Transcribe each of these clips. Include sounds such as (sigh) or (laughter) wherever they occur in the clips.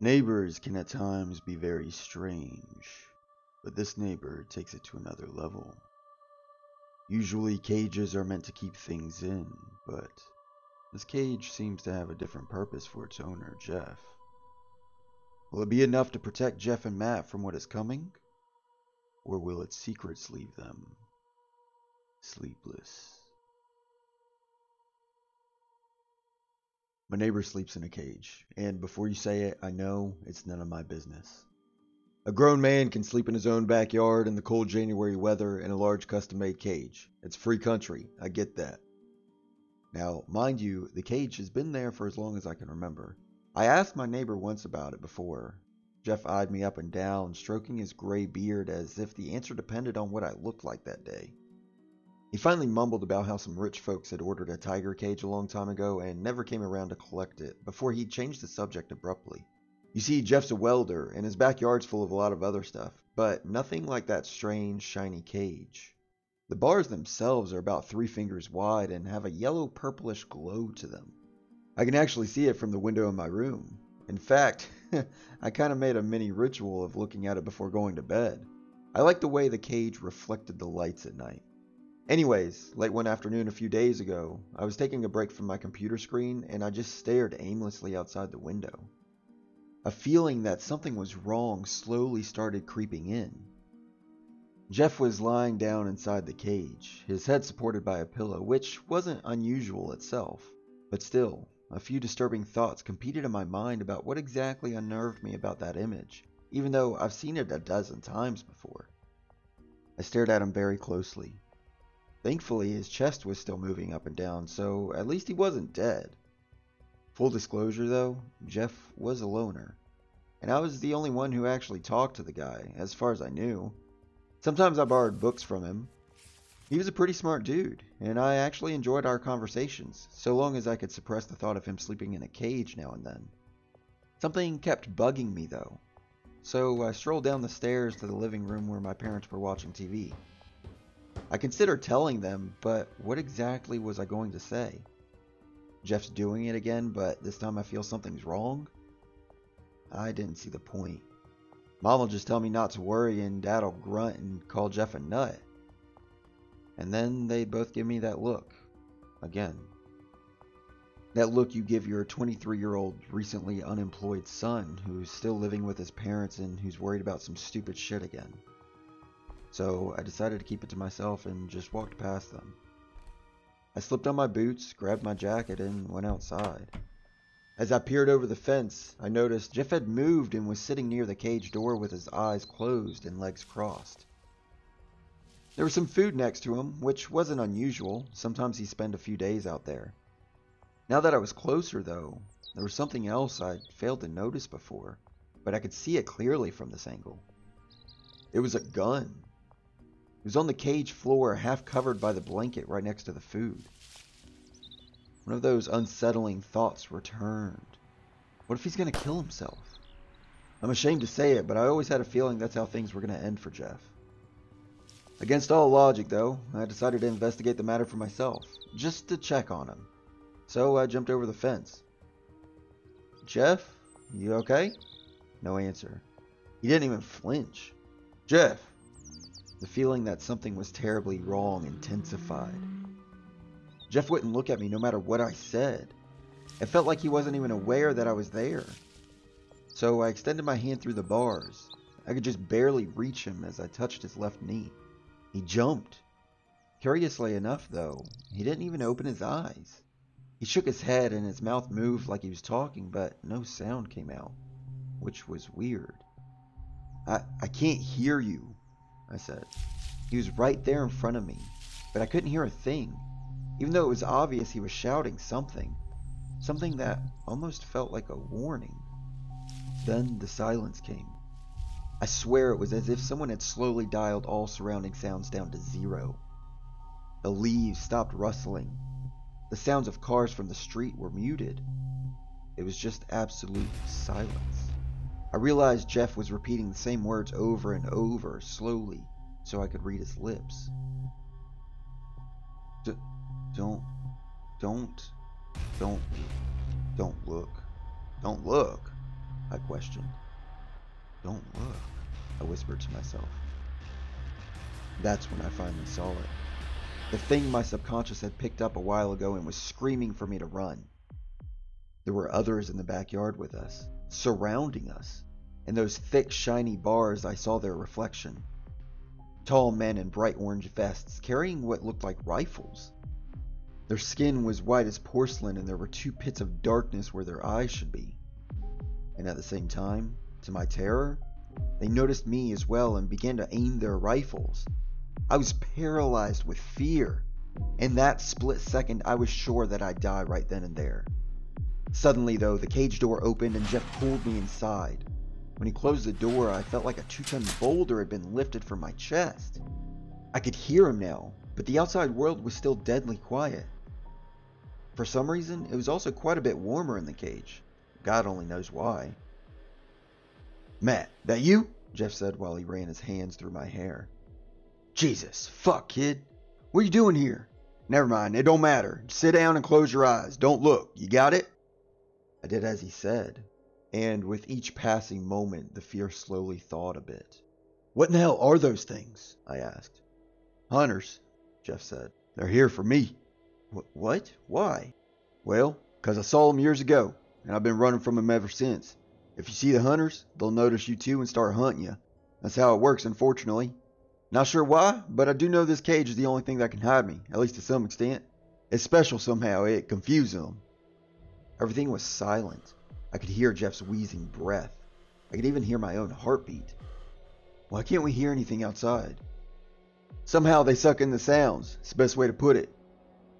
Neighbors can at times be very strange, but this neighbor takes it to another level. Usually, cages are meant to keep things in, but this cage seems to have a different purpose for its owner, Jeff. Will it be enough to protect Jeff and Matt from what is coming? Or will its secrets leave them sleepless? My neighbor sleeps in a cage, and before you say it, I know it's none of my business. A grown man can sleep in his own backyard in the cold January weather in a large custom made cage. It's free country, I get that. Now, mind you, the cage has been there for as long as I can remember. I asked my neighbor once about it before. Jeff eyed me up and down, stroking his gray beard as if the answer depended on what I looked like that day. He finally mumbled about how some rich folks had ordered a tiger cage a long time ago and never came around to collect it before he changed the subject abruptly. You see, Jeff's a welder and his backyard's full of a lot of other stuff, but nothing like that strange, shiny cage. The bars themselves are about three fingers wide and have a yellow purplish glow to them. I can actually see it from the window in my room. In fact, (laughs) I kind of made a mini ritual of looking at it before going to bed. I liked the way the cage reflected the lights at night. Anyways, late one afternoon a few days ago, I was taking a break from my computer screen and I just stared aimlessly outside the window. A feeling that something was wrong slowly started creeping in. Jeff was lying down inside the cage, his head supported by a pillow, which wasn't unusual itself. But still, a few disturbing thoughts competed in my mind about what exactly unnerved me about that image, even though I've seen it a dozen times before. I stared at him very closely, Thankfully, his chest was still moving up and down, so at least he wasn't dead. Full disclosure though, Jeff was a loner. And I was the only one who actually talked to the guy, as far as I knew. Sometimes I borrowed books from him. He was a pretty smart dude, and I actually enjoyed our conversations, so long as I could suppress the thought of him sleeping in a cage now and then. Something kept bugging me though, so I strolled down the stairs to the living room where my parents were watching TV. I considered telling them, but what exactly was I going to say? Jeff's doing it again, but this time I feel something's wrong? I didn't see the point. Mom will just tell me not to worry, and Dad'll grunt and call Jeff a nut. And then they'd both give me that look. Again. That look you give your 23 year old, recently unemployed son who's still living with his parents and who's worried about some stupid shit again so I decided to keep it to myself and just walked past them. I slipped on my boots, grabbed my jacket, and went outside. As I peered over the fence, I noticed Jeff had moved and was sitting near the cage door with his eyes closed and legs crossed. There was some food next to him, which wasn't unusual. Sometimes he spent a few days out there. Now that I was closer, though, there was something else I'd failed to notice before, but I could see it clearly from this angle. It was a gun. He was on the cage floor, half covered by the blanket right next to the food. One of those unsettling thoughts returned. What if he's going to kill himself? I'm ashamed to say it, but I always had a feeling that's how things were going to end for Jeff. Against all logic, though, I decided to investigate the matter for myself, just to check on him. So I jumped over the fence. Jeff, you okay? No answer. He didn't even flinch. Jeff, the feeling that something was terribly wrong intensified. Jeff wouldn't look at me no matter what I said. It felt like he wasn't even aware that I was there. So I extended my hand through the bars. I could just barely reach him as I touched his left knee. He jumped. Curiously enough, though, he didn't even open his eyes. He shook his head and his mouth moved like he was talking, but no sound came out, which was weird. I, I can't hear you, I said. He was right there in front of me, but I couldn't hear a thing, even though it was obvious he was shouting something. Something that almost felt like a warning. Then the silence came. I swear it was as if someone had slowly dialed all surrounding sounds down to zero. The leaves stopped rustling. The sounds of cars from the street were muted. It was just absolute silence. I realized Jeff was repeating the same words over and over, slowly, so I could read his lips. D don't, don't, don't, don't look. Don't look. I questioned. Don't look, I whispered to myself. That's when I finally saw it. The thing my subconscious had picked up a while ago and was screaming for me to run. There were others in the backyard with us, surrounding us. In those thick, shiny bars, I saw their reflection. Tall men in bright orange vests carrying what looked like rifles. Their skin was white as porcelain, and there were two pits of darkness where their eyes should be. And at the same time, to my terror, they noticed me as well and began to aim their rifles. I was paralyzed with fear. In that split second, I was sure that I'd die right then and there. Suddenly, though, the cage door opened and Jeff pulled me inside. When he closed the door, I felt like a two ton boulder had been lifted from my chest. I could hear him now, but the outside world was still deadly quiet. For some reason, it was also quite a bit warmer in the cage. God only knows why. Matt, that you? Jeff said while he ran his hands through my hair. Jesus, fuck, kid. What are you doing here? Never mind, it don't matter. Sit down and close your eyes. Don't look. You got it? I did as he said, and with each passing moment, the fear slowly thawed a bit. What in the hell are those things? I asked. Hunters, Jeff said. They're here for me. What? Why? Well, 'cause I saw them years ago, and I've been running from them ever since. If you see the hunters, they'll notice you too and start hunting you. That's how it works, unfortunately. Not sure why, but I do know this cage is the only thing that can hide me, at least to some extent. It's special somehow, it confuses them. Everything was silent. I could hear Jeff's wheezing breath. I could even hear my own heartbeat. Why can't we hear anything outside? Somehow they suck in the sounds. It's the best way to put it.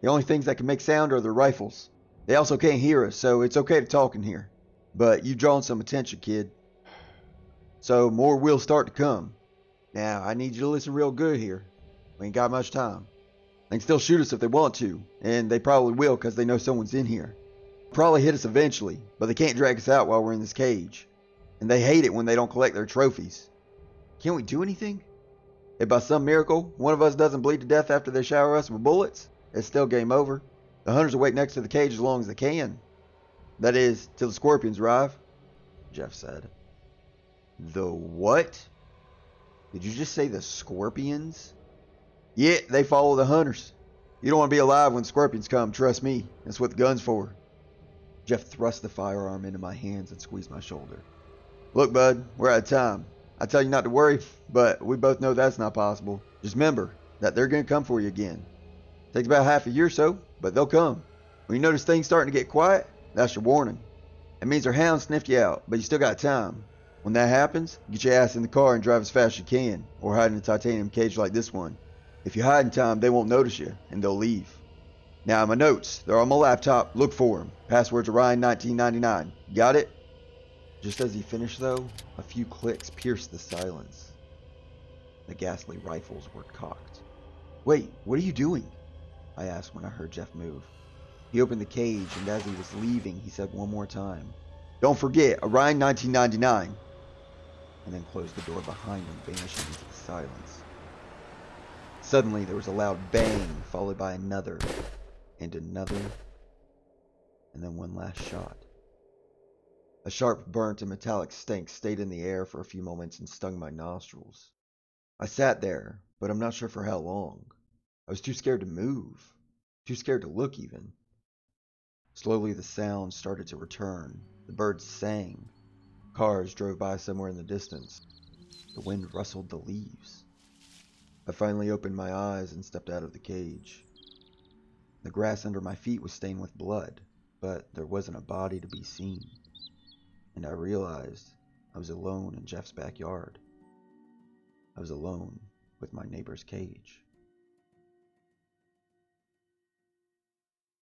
The only things that can make sound are their rifles. They also can't hear us, so it's okay to talk in here. But you've drawn some attention, kid. So more will start to come. Now, I need you to listen real good here. We ain't got much time. They can still shoot us if they want to, and they probably will because they know someone's in here. Probably hit us eventually, but they can't drag us out while we're in this cage. And they hate it when they don't collect their trophies. Can't we do anything? If by some miracle one of us doesn't bleed to death after they shower us with bullets, it's still game over. The hunters will wait next to the cage as long as they can. That is, till the scorpions arrive, Jeff said. The what? Did you just say the scorpions? Yeah, they follow the hunters. You don't want to be alive when scorpions come, trust me. That's what the gun's for. Jeff thrust the firearm into my hands and squeezed my shoulder. Look, bud, we're out of time. I tell you not to worry, but we both know that's not possible. Just remember that they're going to come for you again. Takes about half a year or so, but they'll come. When you notice things starting to get quiet, that's your warning. It means their hound sniffed you out, but you still got time. When that happens, get your ass in the car and drive as fast as you can, or hide in a titanium cage like this one. If you hide in time, they won't notice you, and they'll leave. Now, my notes, they're on my laptop. Look for them. Password's Orion1999. Got it? Just as he finished, though, a few clicks pierced the silence. The ghastly rifles were cocked. Wait, what are you doing? I asked when I heard Jeff move. He opened the cage, and as he was leaving, he said one more time, Don't forget, Orion 1999, and then closed the door behind him, vanishing into the silence. Suddenly, there was a loud bang, followed by another, and another, and then one last shot. A sharp, burnt, and metallic stink stayed in the air for a few moments and stung my nostrils. I sat there, but I'm not sure for how long. I was too scared to move, too scared to look even. Slowly the sound started to return. The birds sang. Cars drove by somewhere in the distance. The wind rustled the leaves. I finally opened my eyes and stepped out of the cage. The grass under my feet was stained with blood, but there wasn't a body to be seen. And I realized I was alone in Jeff's backyard. I was alone with my neighbor's cage.